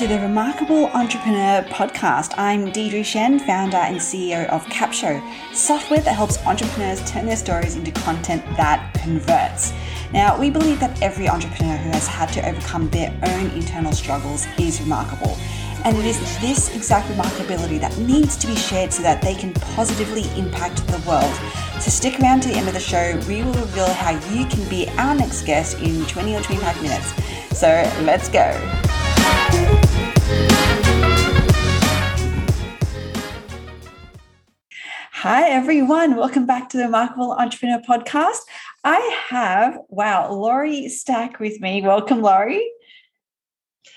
to the Remarkable Entrepreneur podcast. I'm Deirdre Tshien, founder and CEO of CapShow, software that helps entrepreneurs turn their stories into content that converts. Now, we believe that every entrepreneur who has had to overcome their own internal struggles is remarkable. And it is this exact remarkability that needs to be shared so that they can positively impact the world. So stick around to the end of the show. We will reveal how you can be our next guest in 20 or 25 minutes. So let's go. Hi, everyone. Welcome back to the Remarkable Entrepreneur Podcast. I have, wow, Laurie Stach with me. Welcome, Laurie.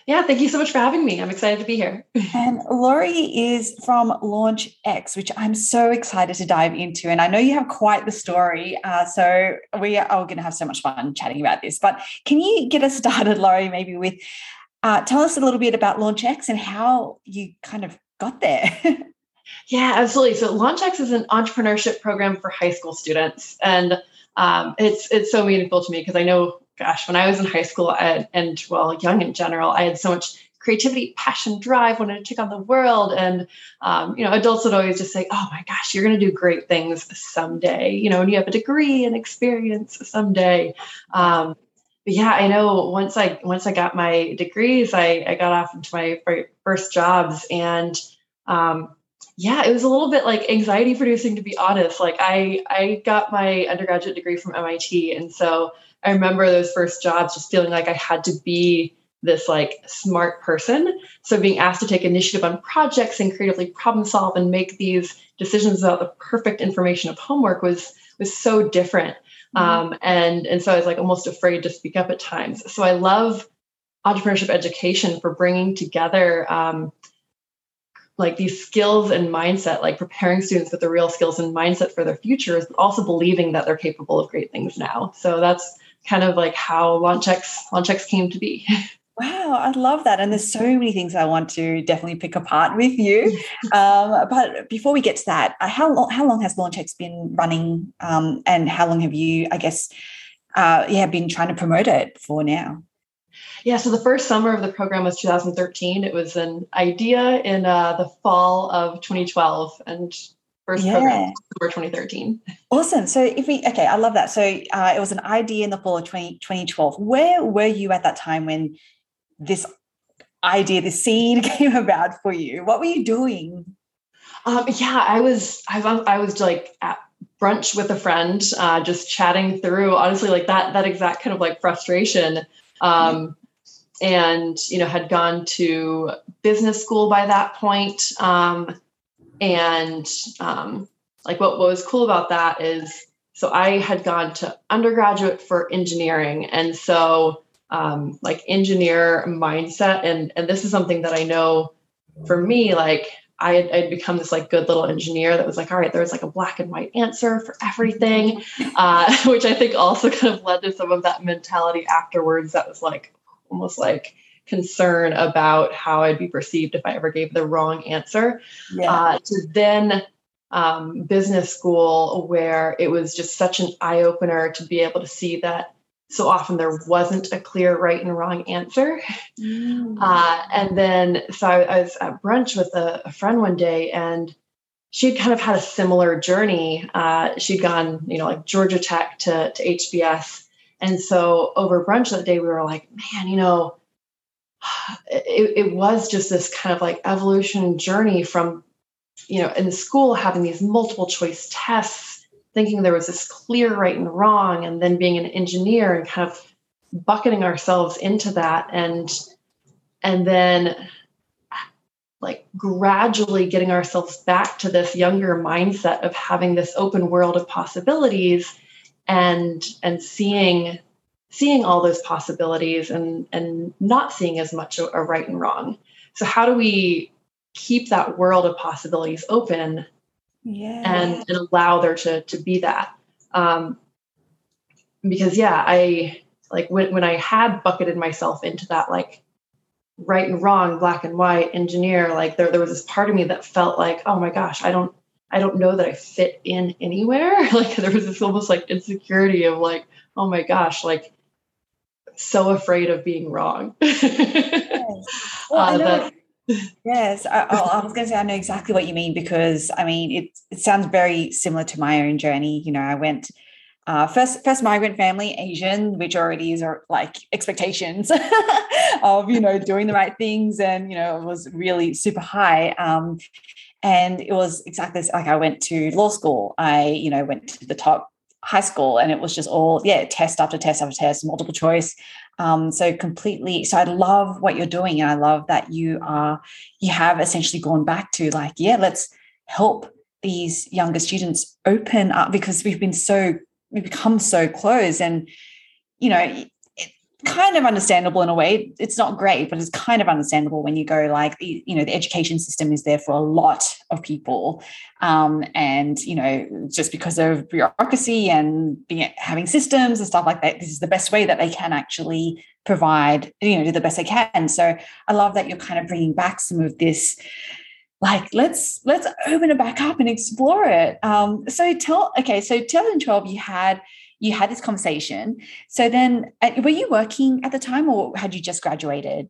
Yeah, thank you so much for having me. I'm excited to be here. and Laurie is from LaunchX, which I'm so excited to dive into. And I know you have quite the story. Uh, so we are going to have so much fun chatting about this. But can you get us started, Laurie, maybe with uh, tell us a little bit about LaunchX and how you kind of got there? Yeah, absolutely. So LaunchX is an entrepreneurship program for high school students, and um, it's it's so meaningful to me because I know, gosh, when I was in high school I, and well, young in general, I had so much creativity, passion, drive, wanted to take on the world, and um, you know, adults would always just say, "Oh my gosh, you're going to do great things someday," you know, and you have a degree and experience someday. Um, but yeah, I know once I once I got my degrees, I, I got off into my first jobs and um, yeah, it was a little bit like anxiety producing to be honest. Like I I got my undergraduate degree from MIT and so I remember those first jobs just feeling like I had to be this like smart person. So being asked to take initiative on projects and creatively problem solve and make these decisions about the perfect information of homework was was so different. Mm-hmm. Um, and and so I was like almost afraid to speak up at times. So I love entrepreneurship education for bringing together um, like these skills and mindset, like preparing students with the real skills and mindset for their futures, but also believing that they're capable of great things now. So that's kind of like how LaunchX LaunchX came to be. Wow, I love that. And there's so many things I want to definitely pick apart with you. Um, but before we get to that, uh, how long, how long has LaunchX been running um, and how long have you, I guess, uh, yeah, been trying to promote it for now? Yeah, so the first summer of the program was 2013. It was an idea in uh, the fall of 2012 and first yeah. program summer 2013. Awesome. So if we, okay, I love that. So uh, it was an idea in the fall of 20, 2012. Where were you at that time when this idea, this seed came about for you? What were you doing? Um, yeah, I was, I was, I was like at brunch with a friend, uh, just chatting through honestly like that, that exact kind of like frustration um, and you know had gone to business school by that point. Um, and um, like what, what was cool about that is so I had gone to undergraduate for engineering, and so um, like engineer mindset, and and this is something that I know for me like I had I'd become this like good little engineer that was like, all right, there's like a black and white answer for everything, uh, which I think also kind of led to some of that mentality afterwards that was like almost like concern about how I'd be perceived if I ever gave the wrong answer. Yeah. Uh, to then um, business school where it was just such an eye opener to be able to see that so often there wasn't a clear right and wrong answer. Mm. Uh, and then, so I, I, was at brunch with a, a, friend one day, and she'd kind of had a similar journey. Uh, she'd gone, you know, like Georgia Tech to, to HBS. And so over brunch that day, we were like, man, you know, it, it was just this kind of like evolution journey from, you know, in school having these multiple choice tests thinking there was this clear right and wrong, and then being an engineer and kind of bucketing ourselves into that and and then like gradually getting ourselves back to this younger mindset of having this open world of possibilities and and seeing seeing all those possibilities and and not seeing as much a, a right and wrong. So how do we keep that world of possibilities open yeah. and, and allow there to, to be that. Um, because yeah, I like when, when I had bucketed myself into that, like right and wrong, black and white engineer, like there, there was this part of me that felt like, oh my gosh, I don't, I don't know that I fit in anywhere. like there was this almost like insecurity of like, oh my gosh, like so afraid of being wrong. yes. Well, uh, yes, I, I was going to say I know exactly what you mean because I mean it. It sounds very similar to my own journey. You know, I went uh, first first migrant family, Asian, which already is like expectations of you know doing the right things, and you know it was really super high. Um, and it was exactly like I went to law school. I you know went to the top high school, and it was just all yeah test after test after test, multiple choice. Um, so completely. So I love what you're doing, and I love that you are you have essentially gone back to like yeah, let's help these younger students open up because we've been so we've become so close and you know kind of understandable in a way. It's not great but it's kind of understandable when you go like you know the education system is there for a lot of people. Um, and you know just because of bureaucracy and being, having systems and stuff like that this is the best way that they can actually provide you know do the best they can. So i love that you're kind of bringing back some of this like let's let's open it back up and explore it. Um, so tell okay so 2012 you had you had this conversation so then uh, were you working at the time or had you just graduated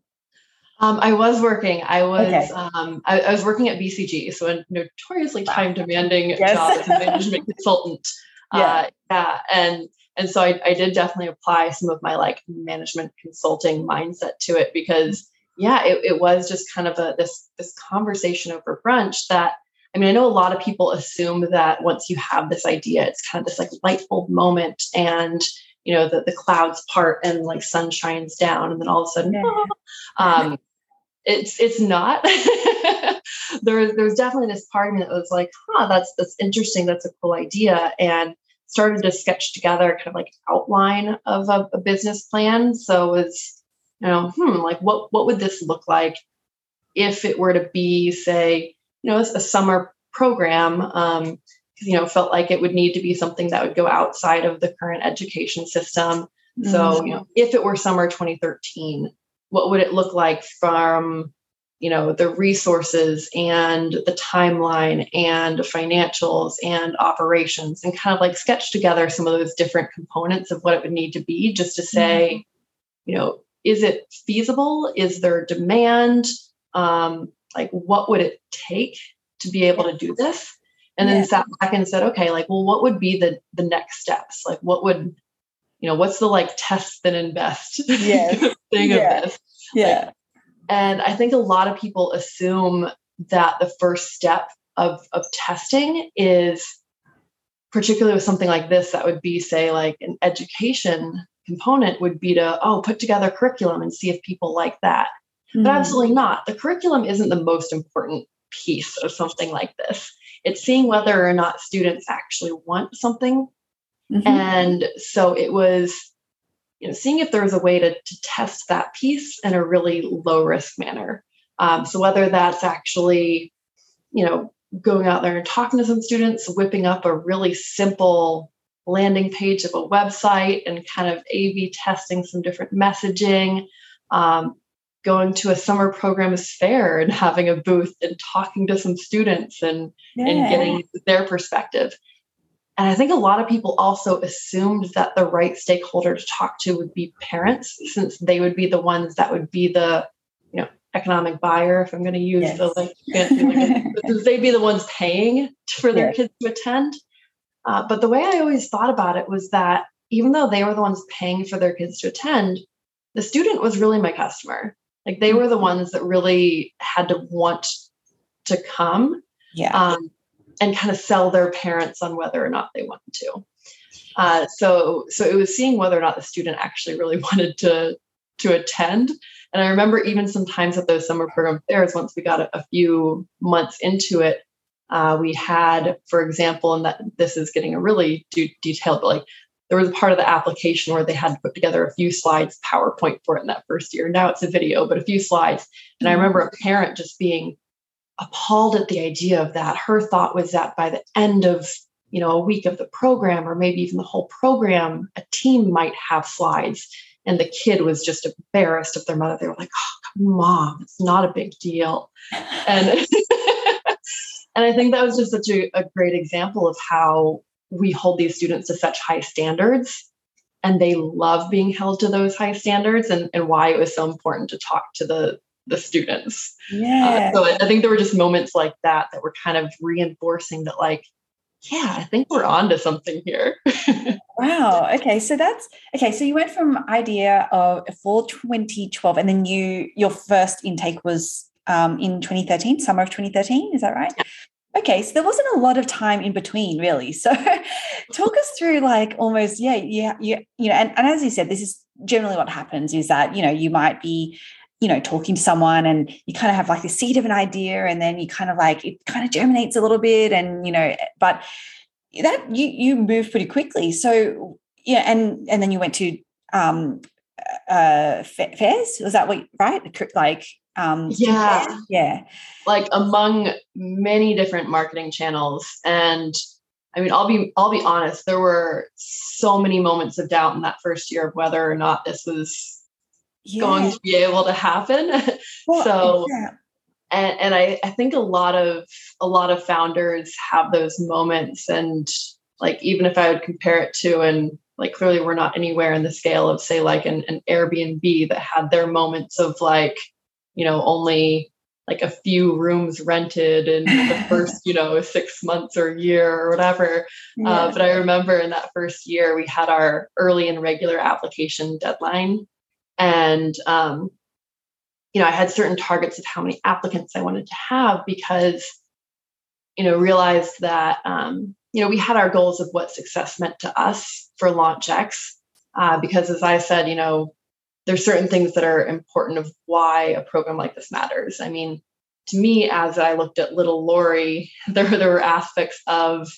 um, I was working. I was okay. um, I, I, was working at BCG, so a notoriously time demanding yes. job as a management consultant. Yeah. Uh, yeah, and and so I, I did definitely apply some of my like management consulting mindset to it because yeah, it, it was just kind of a this this conversation over brunch that I mean, I know a lot of people assume that once you have this idea, it's kind of this like light bulb moment and you know the, the clouds part and like sun shines down and then all of a sudden yeah. um, it's it's not. There, there's definitely this part of me that was like huh that's that's interesting. That's a cool idea. And started to sketch together kind of like outline of a, a business plan. So it's you know, hmm, like what what would this look like if it were to be, say, you know, a summer program? Um, you know, felt like it would need to be something that would go outside of the current education system. Mm-hmm. So, you know, if it were summer 2013, what would it look like from you know the resources and the timeline and financials and operations and kind of like sketch together some of those different components of what it would need to be just to say mm-hmm. you know is it feasible? Is there demand? Um, like, what would it take to be able to do this? And then yeah. sat back and said, okay, like, well, what would be the the next steps? Like, what would, you know, what's the like test then invest yes. thing yeah. of this? Yeah. Like, and I think a lot of people assume that the first step of of testing is particularly with something like this that would be say like an education component would be to oh put together curriculum and see if people like that mm-hmm. but absolutely not the curriculum isn't the most important piece of something like this it's seeing whether or not students actually want something mm-hmm. and so it was you know seeing if there was a way to, to test that piece in a really low risk manner um, so whether that's actually you know going out there and talking to some students whipping up a really simple landing page of a website and kind of A B testing some different messaging, um, going to a summer programs fair and having a booth and talking to some students and, yeah. and getting their perspective. And I think a lot of people also assumed that the right stakeholder to talk to would be parents, since they would be the ones that would be the, you know, economic buyer, if I'm going to use yes. the like, they'd be the ones paying for their yes. kids to attend. Uh, but the way I always thought about it was that even though they were the ones paying for their kids to attend, the student was really my customer. Like they were the ones that really had to want to come. Yeah. Um, and kind of sell their parents on whether or not they wanted to. Uh, so so it was seeing whether or not the student actually really wanted to to attend. And I remember even sometimes at those summer program fairs, once we got a, a few months into it, uh, we had, for example, and that this is getting a really de- detailed, but like there was a part of the application where they had to put together a few slides, PowerPoint for it in that first year. Now it's a video, but a few slides. And I mm-hmm. remember a parent just being appalled at the idea of that. Her thought was that by the end of you know a week of the program, or maybe even the whole program, a team might have slides. And the kid was just embarrassed of their mother. They were like, "Oh, mom, it's not a big deal." And And I think that was just such a, a great example of how we hold these students to such high standards and they love being held to those high standards and, and why it was so important to talk to the the students. Yeah. Uh, so I think there were just moments like that that were kind of reinforcing that, like, yeah, I think we're on to something here. wow. Okay. So that's okay. So you went from idea of for 2012, and then you your first intake was um, in 2013, summer of 2013. Is that right? Yeah. Okay, so there wasn't a lot of time in between, really. So, talk us through, like, almost, yeah, yeah, you, you know, and, and as you said, this is generally what happens is that you know you might be you know talking to someone and you kind of have like the seed of an idea and then you kind of like it kind of germinates a little bit and you know but that you you move pretty quickly. So yeah and and then you went to um uh fairs? Was that what right? Like um yeah yeah like among many different marketing channels and i mean i'll be i'll be honest there were so many moments of doubt in that first year of whether or not this was yeah. going to be able to happen well, so yeah. and, and I, I think a lot of a lot of founders have those moments and like even if i would compare it to and like clearly we're not anywhere in the scale of say like an, an airbnb that had their moments of like you know only like a few rooms rented in the first you know six months or year or whatever uh, yeah. uh, but i remember in that first year we had our early and regular application deadline and um, you know i had certain targets of how many applicants i wanted to have because you know realized that um, you know we had our goals of what success meant to us for launchx uh, because as i said you know there's certain things that are important of why a program like this matters. I mean, to me, as I looked at little Laurie, there, there were aspects of,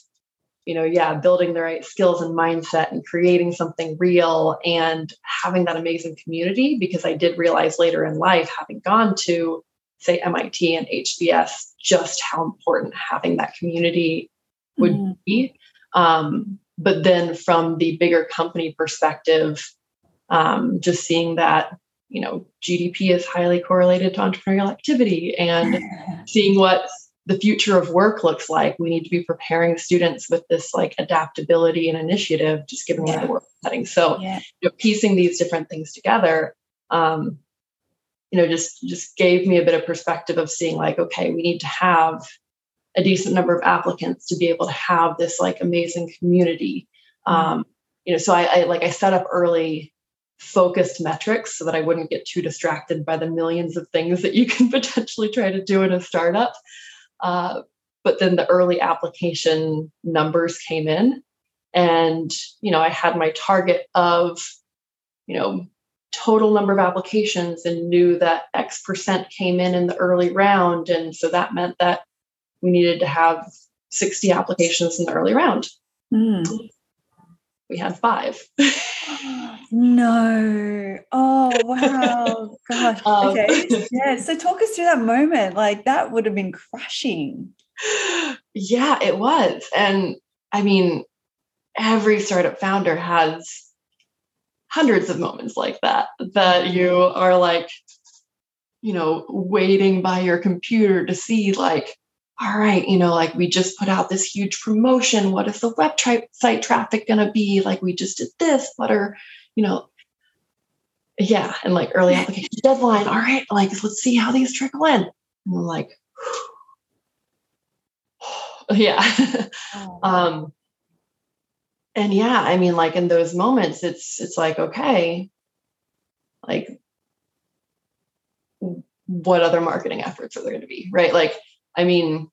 you know, yeah, building the right skills and mindset and creating something real and having that amazing community. Because I did realize later in life, having gone to, say, MIT and HBS, just how important having that community would mm-hmm. be. Um, but then from the bigger company perspective, um, just seeing that you know gdp is highly correlated to entrepreneurial activity and seeing what the future of work looks like we need to be preparing students with this like adaptability and initiative just given yeah. where the work setting so yeah. you know, piecing these different things together um, you know just just gave me a bit of perspective of seeing like okay we need to have a decent number of applicants to be able to have this like amazing community mm-hmm. um, you know so I, I like i set up early focused metrics so that I wouldn't get too distracted by the millions of things that you can potentially try to do in a startup. Uh, but then the early application numbers came in, and you know I had my target of you know total number of applications and knew that X percent came in in the early round, and so that meant that we needed to have 60 applications in the early round. Mm we had five. no. Oh, wow. Gosh. Um, okay. Yeah. So talk us through that moment. Like that would have been crushing. Yeah, it was. And I mean, every startup founder has hundreds of moments like that, that you are like, you know, waiting by your computer to see like, all right, you know, like we just put out this huge promotion. What is the website traffic going to be? Like we just did this. What are, you know, yeah, and like early application deadline. All right, like let's see how these trickle in. And we're like, yeah. Oh. um, and yeah, I mean, like in those moments, it's it's like okay, like what other marketing efforts are there going to be, right? Like I mean,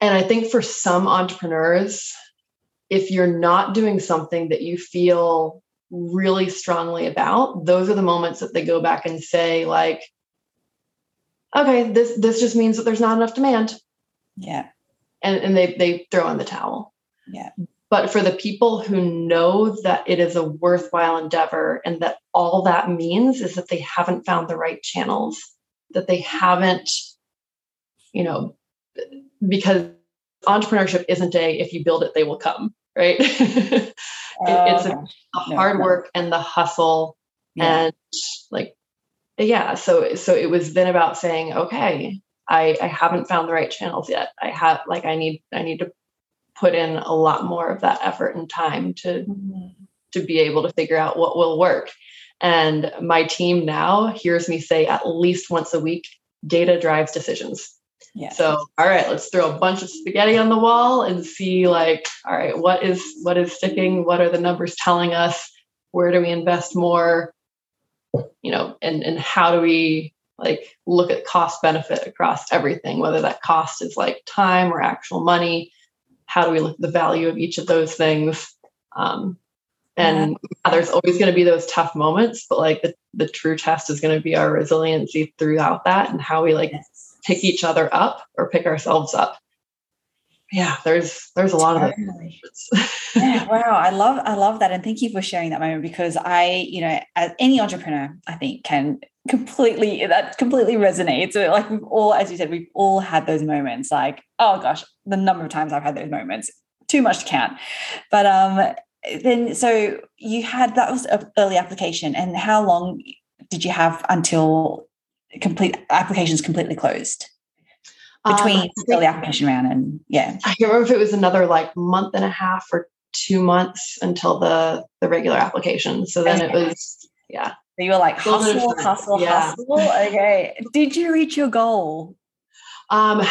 and I think for some entrepreneurs, if you're not doing something that you feel really strongly about, those are the moments that they go back and say, like, okay, this this just means that there's not enough demand. Yeah. And and they they throw in the towel. Yeah. But for the people who know that it is a worthwhile endeavor and that all that means is that they haven't found the right channels, that they haven't you know, because entrepreneurship isn't a if you build it, they will come, right? it, it's a, hard work and the hustle yeah. and like yeah so so it was then about saying okay i i haven't found the right channels yet i have like i need i need to put in a lot more of that effort and time to mm-hmm. to be able to figure out what will work And my team now hears me say at least once a week, data drives decisions. Yeah. So, all right, let's throw a bunch of spaghetti on the wall and see like, all right, what is what is sticking? What are the numbers telling us? Where do we invest more? You know, and and how do we like look at cost benefit across everything, whether that cost is like time or actual money. How do we look at the value of each of those things? Um, and yeah. there's always going to be those tough moments, but like the, the true test is going to be our resiliency throughout that and how we like yes. Pick each other up or pick ourselves up. Yeah there's there's a lot totally. of it yeah wow i love i love that and thank you for sharing that moment because i you know as any entrepreneur i think can completely that completely resonates so like we've all as you said we've all had those moments like oh gosh the number of times i've had those moments too much to count. But um then so you had that was an early application and how long did you have until complete applications completely closed between um, the application round and yeah. I can't remember if it was another like month and a half or two months until the the regular application. So then okay. it was yeah. So you were like hustle, hustle, yeah. hustle. Okay. Did you reach your goal? Um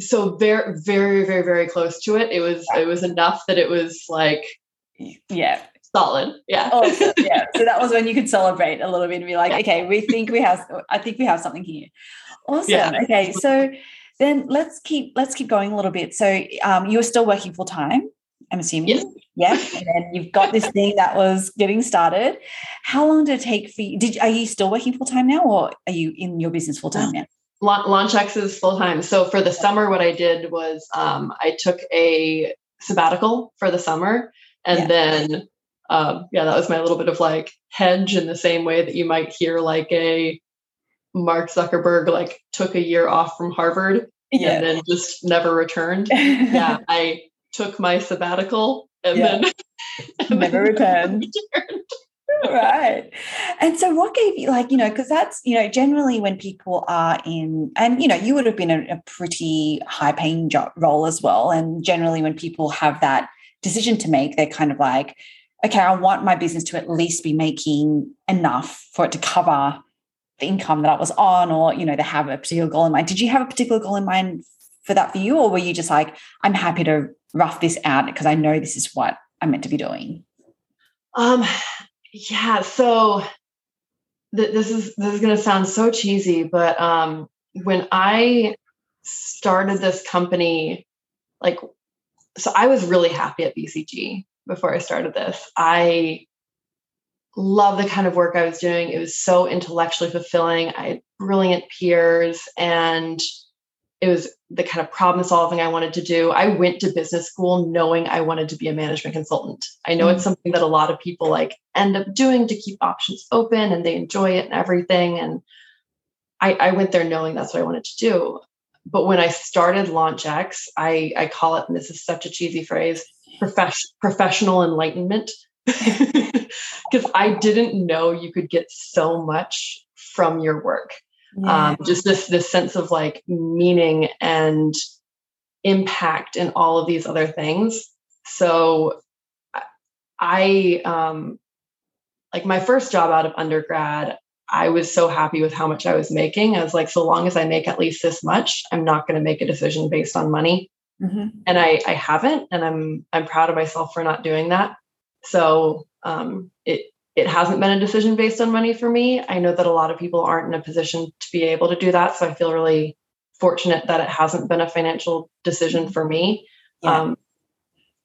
so very very very very close to it. It was it was enough that it was like yeah solid yeah awesome. yeah so that was when you could celebrate a little bit and be like okay we think we have i think we have something here awesome yeah. okay so then let's keep let's keep going a little bit. So um, you were still working full time, I'm assuming. Yes. Yeah. And then you've got this thing that was getting started. How long did it take for you? Did are you still working full time now, or are you in your business full time now? Launchx is full time. So for the summer, what I did was um, I took a sabbatical for the summer, and yeah. then um, yeah, that was my little bit of like hedge in the same way that you might hear like a Mark Zuckerberg like took a year off from Harvard yeah. and then just never returned. yeah, I took my sabbatical and yeah. then and never returned. returned. right. And so what gave you like, you know, because that's, you know, generally when people are in, and, you know, you would have been a, a pretty high paying job role as well. And generally when people have that decision to make, they're kind of like, okay, I want my business to at least be making enough for it to cover the income that I was on, or you know, they have a particular goal in mind. Did you have a particular goal in mind for that for you, or were you just like, I'm happy to rough this out because I know this is what I'm meant to be doing? Um, yeah. So th- this is this is going to sound so cheesy, but um, when I started this company, like, so I was really happy at BCG before I started this. I love the kind of work I was doing. It was so intellectually fulfilling. I had brilliant peers and it was the kind of problem solving I wanted to do. I went to business school knowing I wanted to be a management consultant. I know mm-hmm. it's something that a lot of people like end up doing to keep options open and they enjoy it and everything. And I, I went there knowing that's what I wanted to do. But when I started Launchx, I, I call it, and this is such a cheesy phrase, profes- professional enlightenment because I didn't know you could get so much from your work. Yeah. Um, just this this sense of like meaning and impact and all of these other things. So I um like my first job out of undergrad, I was so happy with how much I was making. I was like, so long as I make at least this much, I'm not going to make a decision based on money. Mm-hmm. And I, I haven't, and I'm I'm proud of myself for not doing that. So um, it it hasn't been a decision based on money for me. I know that a lot of people aren't in a position to be able to do that. So I feel really fortunate that it hasn't been a financial decision for me. Yeah. Um,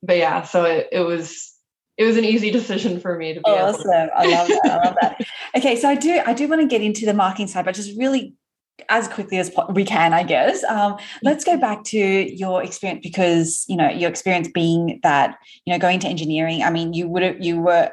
but yeah, so it, it was it was an easy decision for me to be awesome. I love that. I love that. Okay, so I do I do want to get into the marketing side, but just really as quickly as we can, I guess. Um, let's go back to your experience because you know your experience being that you know going to engineering. I mean, you would have you were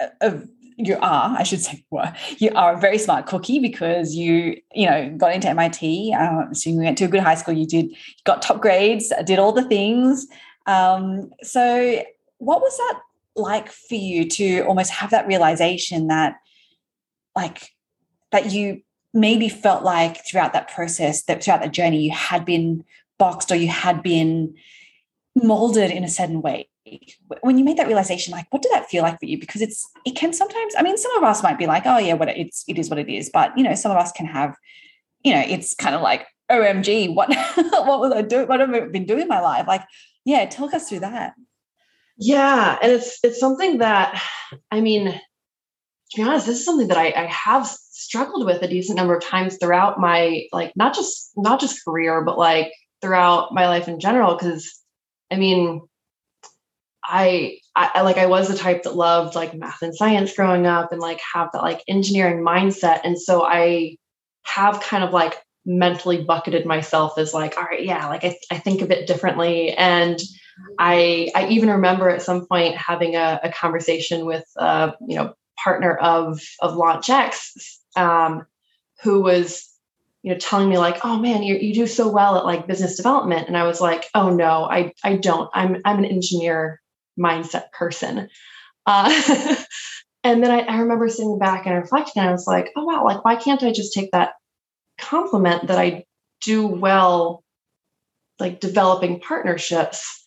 a, a, you are I should say were you are a very smart cookie because you you know got into MIT. Um, so you went to a good high school. You did got top grades, did all the things. Um, so what was that like for you to almost have that realization that like that you maybe felt like throughout that process, that throughout that journey, you had been boxed or you had been molded in a certain way when you made that realization, like, what did that feel like for you? Because it's it can sometimes. I mean, some of us might be like, oh yeah, what it's it is what it is. But you know, some of us can have, you know, it's kind of like, OMG, what what was I doing? What have I been doing in my life? Like, yeah, talk us through that. Yeah, and it's it's something that, I mean, to be honest, this is something that I, I have struggled with a decent number of times throughout my like not just not just career, but like throughout my life in general. Because I mean, I, I like I was the type that loved like math and science growing up and like have that like engineering mindset. And so I have kind of like mentally bucketed myself as like, all right, yeah, like I, I think of it differently. And I I even remember at some point having a, a conversation with uh, you know, partner of of LaunchX, um, who was you know telling me like oh man you, you do so well at like business development and i was like oh no i i don't i'm i'm an engineer mindset person. Uh, and then I, I, remember sitting back and reflecting, and I was like, oh, wow, like, why can't I just take that compliment that I do well, like developing partnerships?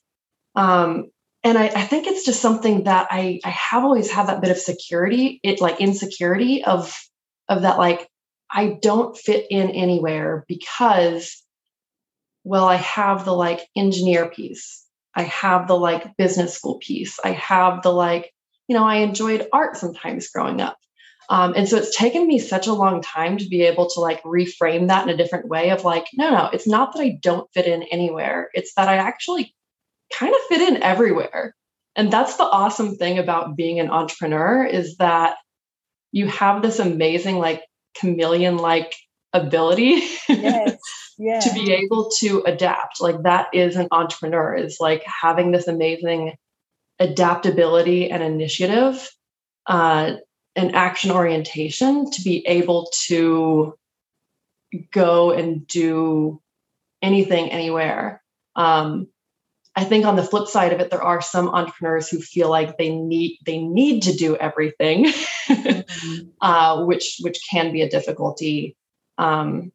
Um, and I, I, think it's just something that I, I have always had that bit of security, it like insecurity of of that like I don't fit in anywhere because well, I have the like engineer piece I have the like business school piece. I have the like, you know, I enjoyed art sometimes growing up. Um, and so it's taken me such a long time to be able to like reframe that in a different way of like, no, no, it's not that I don't fit in anywhere. It's that I actually kind of fit in everywhere. And that's the awesome thing about being an entrepreneur is that you have this amazing, like chameleon like ability yes. yeah. to be able to adapt. Like that is an entrepreneur is like having this amazing adaptability and initiative uh, and action orientation to be able to go and do anything anywhere. Um, I think on the flip side of it, there are some entrepreneurs who feel like they need they need to do everything, mm-hmm. uh, which which can be a difficulty um,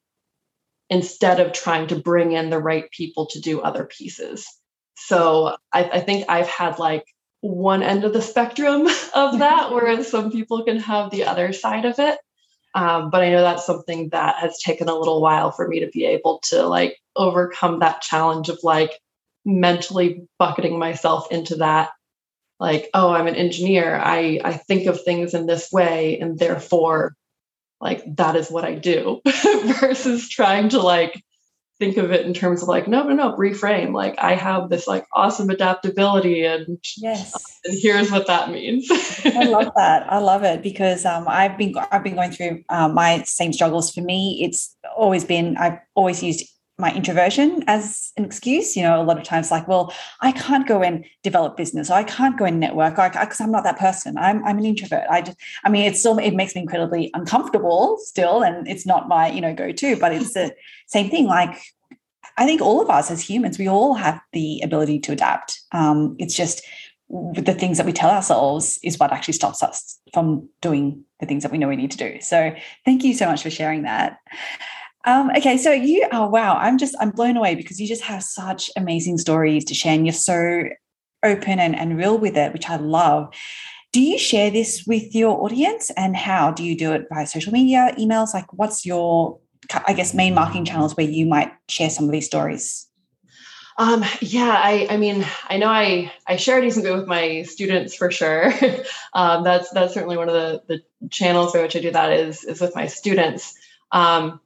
instead of trying to bring in the right people to do other pieces. So I, I think I've had like one end of the spectrum of that, whereas some people can have the other side of it. Um, but I know that's something that has taken a little while for me to be able to like overcome that challenge of like mentally bucketing myself into that like oh i'm an engineer i i think of things in this way and therefore like that is what I do versus trying to like think of it in terms of like no no no reframe like I have this like awesome adaptability and yes and here's what that means. I love that. I love it because um, I've been I've been going through um, my same struggles. For me, it's always been I've always used my introversion as an excuse. You know, a lot of times, like, well, I can't go and develop business, or I can't go and network, because I'm not that person. I'm I'm an introvert. I just, I mean, it's still it makes me incredibly uncomfortable still, and it's not my you know go to. But it's the same thing. Like, I think all of us as humans, we all have the ability to adapt. Um, it's just the things that we tell ourselves is what actually stops us from doing the things that we know we need to do. So, thank you so much for sharing that. Um, okay, so you, oh wow, I'm just, I'm blown away because you just have such amazing stories to share and you're so open and, and real with it, which I love. Do you share this with your audience and how? Do you do it via social media, emails? Like, what's your, I guess, main marketing channels where you might share some of these stories? Um, yeah, I, I mean, I know I, I share decent bit with my students for sure. um, that's, that's certainly one of the, the channels by which I do that is, is with my students. Um,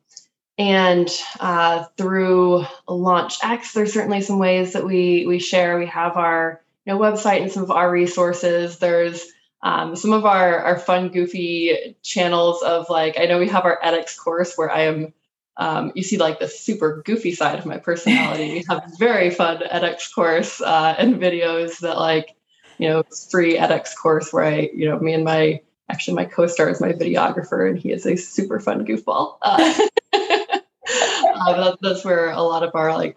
and uh, through LaunchX, there's certainly some ways that we we share. We have our you know, website and some of our resources. There's um, some of our our fun, goofy channels of like I know we have our edX course where I am. Um, you see like the super goofy side of my personality. we have very fun edX course uh, and videos that like you know free edX course where I you know me and my actually my co-star is my videographer and he is a super fun goofball. Uh, that, that's where a lot of our like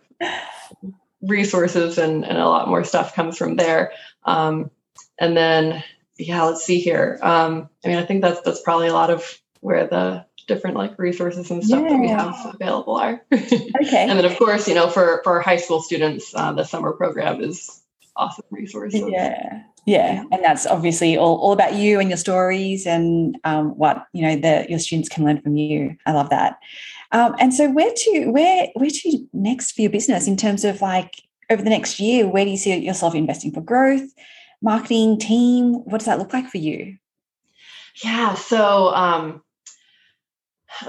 resources and, and a lot more stuff comes from there. Um, and then, yeah, let's see here. Um, I mean, I think that's that's probably a lot of where the different like resources and stuff yeah. that we have available are. Okay. and then, of course, you know, for for high school students, uh, the summer program is awesome resources. Yeah. Yeah, and that's obviously all, all about you and your stories and um, what you know the your students can learn from you. I love that. Um, and so, where to where where to next for your business in terms of like over the next year? Where do you see yourself investing for growth, marketing, team? What does that look like for you? Yeah, so um,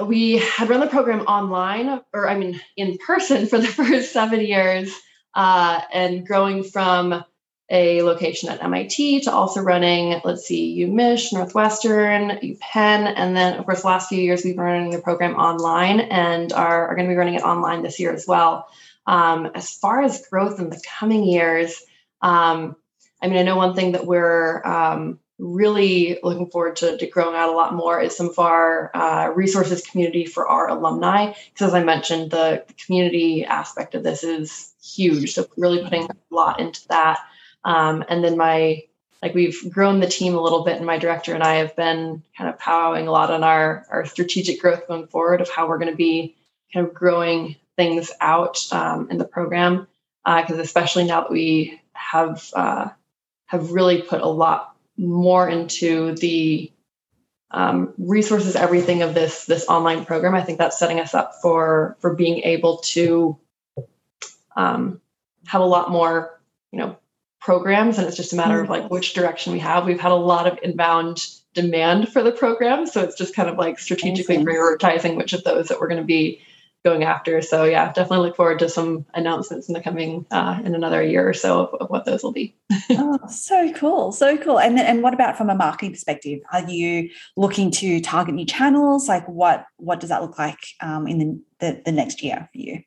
we had run the program online, or I mean, in person for the first seven years, uh, and growing from a location at MIT to also running, let's see, UMich, Northwestern, UPenn, and then of course, last few years we've been running the program online and are, are going to be running it online this year as well. Um, as far as growth in the coming years, um, I mean, I know one thing that we're um, really looking forward to, to, growing out a lot more is some of our uh, resources community for our alumni. Because as I mentioned, the, the, community aspect of this is huge. So really putting a lot into that. Um, and then my like we've grown the team a little bit, and my director and I have been kind of powering a lot on our our strategic growth going forward of how we're going to be kind of growing things out um, in the program. Because uh, especially now that we have uh, have really put a lot more into the um, resources, everything of this this online program. I think that's setting us up for for being able to um, have a lot more, you know, programs, and it's just a matter of like which direction we have. We've had a lot of inbound demand for the program, so it's just kind of like strategically prioritizing which of those that we're going to be going after. So yeah, definitely look forward to some announcements in the coming uh, in another year or so of, of what those will be. oh, so cool, so cool. And then, and what about from a marketing perspective? Are you looking to target new channels? Like what what does that look like um, in the, the, the next year for you?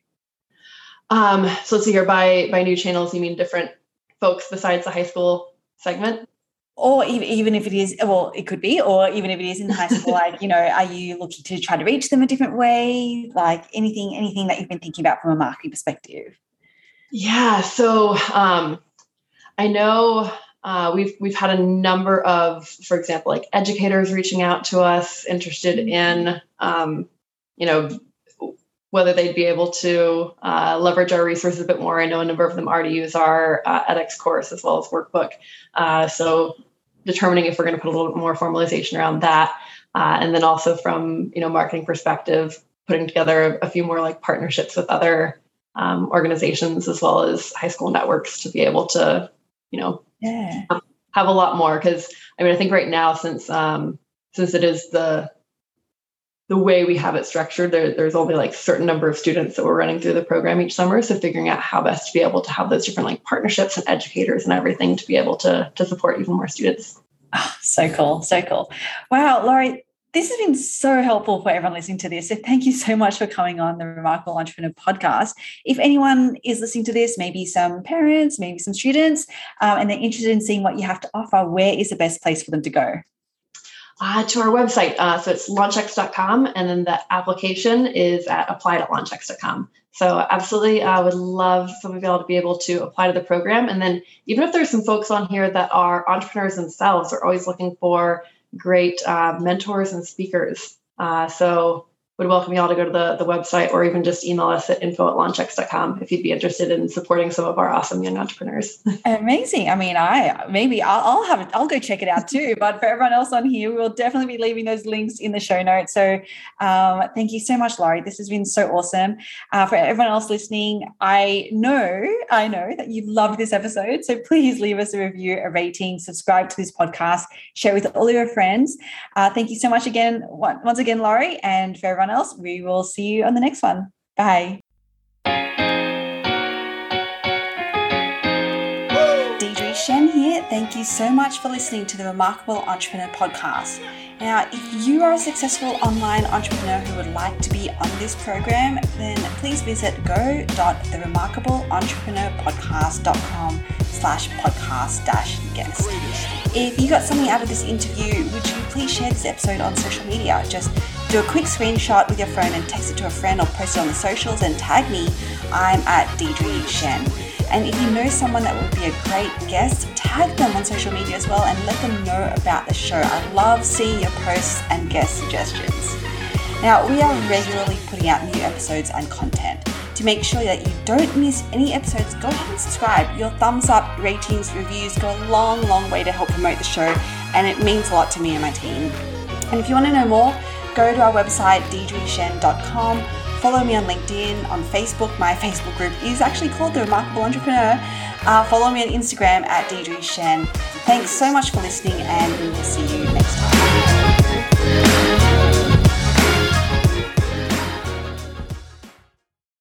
Um, so let's see here. By by new channels, you mean different folks besides the high school segment? or even, even if it is well it could be or even if it is in high school like you know are you looking to try to reach them a different way like anything anything that you've been thinking about from a marketing perspective yeah so um, i know uh, we've we've had a number of for example like educators reaching out to us interested mm-hmm. in um, you know whether they'd be able to uh, leverage our resources a bit more. I know a number of them already use our uh, edX course as well as workbook. Uh, so determining if we're going to put a little bit more formalization around that. Uh, and then also from, you know, marketing perspective, putting together a, few more like partnerships with other um, organizations as well as high school networks to be able to, you know, yeah. have a lot more. Cause I mean, I think right now, since, um, since it is the the way we have it structured, there, there's only like certain number of students that we're running through the program each summer. So figuring out how best to be able to have those different like partnerships and educators and everything to be able to, to support even more students. Oh, so cool. So cool. Wow, Laurie, this has been so helpful for everyone listening to this. So thank you so much for coming on the Remarkable Entrepreneur podcast. If anyone is listening to this, maybe some parents, maybe some students, um, and they're interested in seeing what you have to offer, where is the best place for them to go? Uh, to our website. Uh, so it's launchx.com, and then the application is at apply.launchx.com. So absolutely, I would love some of y'all to be able to apply to the program. And then even if there's some folks on here that are entrepreneurs themselves, are always looking for great uh, mentors and speakers. Uh, so would welcome you all to go to the, the website or even just email us at info at launchx.com if you'd be interested in supporting some of our awesome young entrepreneurs. Amazing. I mean, I maybe I'll, I'll have I'll go check it out too. But for everyone else on here, we'll definitely be leaving those links in the show notes. So um, thank you so much, Laurie. This has been so awesome. Uh, for everyone else listening, I know, I know that you loved this episode. So please leave us a review, a rating, subscribe to this podcast, share with all your friends. Uh, thank you so much again, once again, Laurie, and for everyone everyone else, we will see you on the next one. Bye. Deirdre Tshien here. Thank you so much for listening to the Remarkable Entrepreneur podcast. Now, if you are a successful online entrepreneur who would like to be on this program, then please visit go.theremarkableentrepreneur.podcast.com slash podcast dash guest. If you got something out of this interview, would you please share this episode on social media? Just do a quick screenshot with your phone and text it to a friend or post it on the socials and tag me. I'm at Deirdre Tshien. And if you know someone that would be a great guest, tag them on social media as well and let them know about the show. I love seeing your posts and guest suggestions. Now, we are regularly putting out new episodes and content. To make sure that you don't miss any episodes, go ahead and subscribe. Your thumbs up, ratings, reviews go a long, long way to help promote the show, and it means a lot to me and my team. And if you want to know more, go to our website, deirdretshien.com. Follow me on LinkedIn, on Facebook. My Facebook group is actually called The Remarkable Entrepreneur. Uh, follow me on Instagram at Deirdre Tshien. Thanks so much for listening, and we will see you next time.